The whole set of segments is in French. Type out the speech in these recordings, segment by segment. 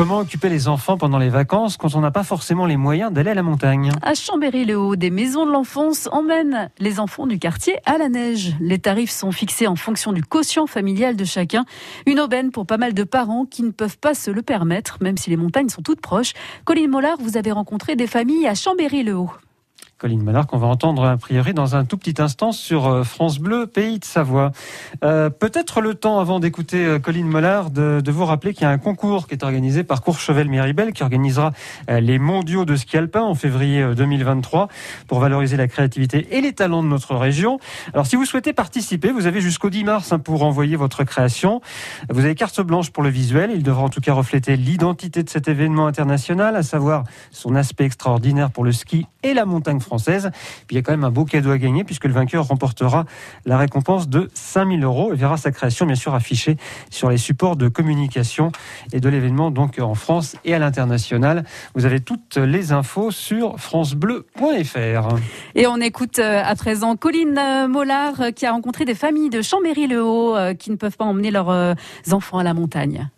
Comment occuper les enfants pendant les vacances quand on n'a pas forcément les moyens d'aller à la montagne? À Chambéry-le-Haut, des maisons de l'enfance emmènent les enfants du quartier à la neige. Les tarifs sont fixés en fonction du quotient familial de chacun. Une aubaine pour pas mal de parents qui ne peuvent pas se le permettre, même si les montagnes sont toutes proches. Colline Mollard, vous avez rencontré des familles à Chambéry-le-Haut. Colline Mallard, qu'on va entendre a priori dans un tout petit instant sur euh, France Bleu, pays de Savoie. Euh, Peut-être le temps, avant d'écouter euh, Colline Mollard, de, vous rappeler qu'il y a un concours qui est organisé par Courchevel-Méribel, qui organisera les mondiaux de ski alpin en février 2023 pour valoriser la créativité et les talents de notre région. Alors, si vous souhaitez participer, vous avez jusqu'au 10 mars hein, pour envoyer votre création. Vous avez carte blanche pour le visuel. Il devra en tout cas refléter l'identité de cet événement international, à savoir son aspect extraordinaire pour le ski et la montagne française française. Il y a quand même un beau cadeau à gagner puisque le vainqueur remportera la récompense de 5000 euros et verra sa création bien sûr affichée sur les supports de communication et de l'événement donc en France et à l'international. Vous avez toutes les infos sur francebleu.fr. Et on écoute euh, à présent Colline euh, Mollard euh, qui a rencontré des familles de Chambéry-le-Haut qui ne peuvent pas emmener leurs enfants à la montagne.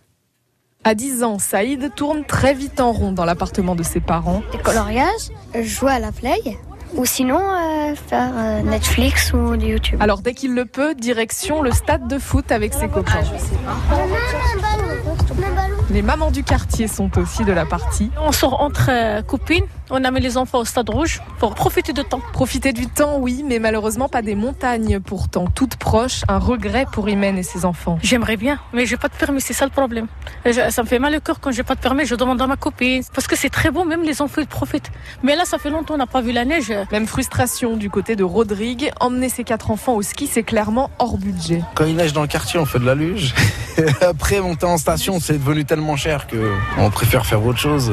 À 10 ans, Saïd tourne très vite en rond dans l'appartement de ses parents. Des coloriages, jouer à la play, ou sinon euh, faire euh, Netflix ou YouTube. Alors dès qu'il le peut, direction le stade de foot avec ses copains. Les mamans du quartier sont aussi de la partie. On sort entre euh, copines, on amène les enfants au stade rouge pour profiter du temps. Profiter du temps, oui, mais malheureusement pas des montagnes pourtant toutes proches. Un regret pour Imen et ses enfants. J'aimerais bien, mais j'ai pas de permis, c'est ça le problème. Ça me fait mal au cœur quand j'ai pas de permis, je demande à ma copine. Parce que c'est très beau, même les enfants ils profitent. Mais là, ça fait longtemps qu'on n'a pas vu la neige. Même frustration du côté de Rodrigue. Emmener ses quatre enfants au ski, c'est clairement hors budget. Quand il neige dans le quartier, on fait de la luge. Après, monter en station, c'est devenu tellement cher que on préfère faire autre chose.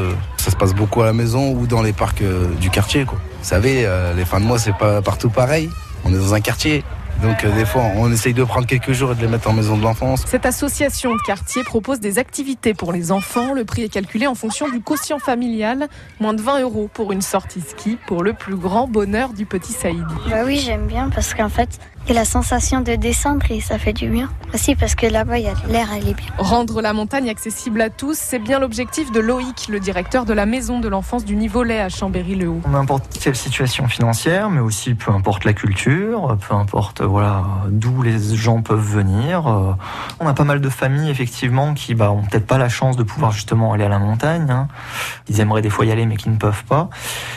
Ça se passe beaucoup à la maison ou dans les parcs du quartier. Quoi. Vous savez, les fins de mois, c'est pas partout pareil. On est dans un quartier. Donc euh, des fois, on essaye de prendre quelques jours et de les mettre en maison de l'enfance. Cette association de quartier propose des activités pour les enfants. Le prix est calculé en fonction du quotient familial. Moins de 20 euros pour une sortie ski pour le plus grand bonheur du petit Saïd. Bah oui, j'aime bien parce qu'en fait, il y a la sensation de descendre et ça fait du bien. Aussi parce que là-bas, l'air, elle est bien. Rendre la montagne accessible à tous, c'est bien l'objectif de Loïc, le directeur de la maison de l'enfance du Nivolet à Chambéry-le-Haut. N'importe quelle situation financière, mais aussi peu importe la culture, peu importe voilà d'où les gens peuvent venir. On a pas mal de familles effectivement qui bah, ont peut-être pas la chance de pouvoir justement aller à la montagne. Hein. Ils aimeraient des fois y aller mais qui ne peuvent pas.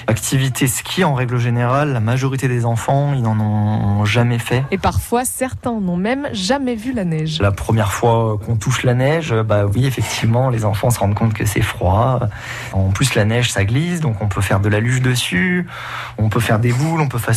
Activité ski en règle générale, la majorité des enfants ils n'en ont jamais fait. Et parfois certains n'ont même jamais vu la neige. La première fois qu'on touche la neige, bah oui effectivement les enfants se rendent compte que c'est froid. En plus la neige ça glisse donc on peut faire de la luge dessus, on peut faire des boules, on peut façonner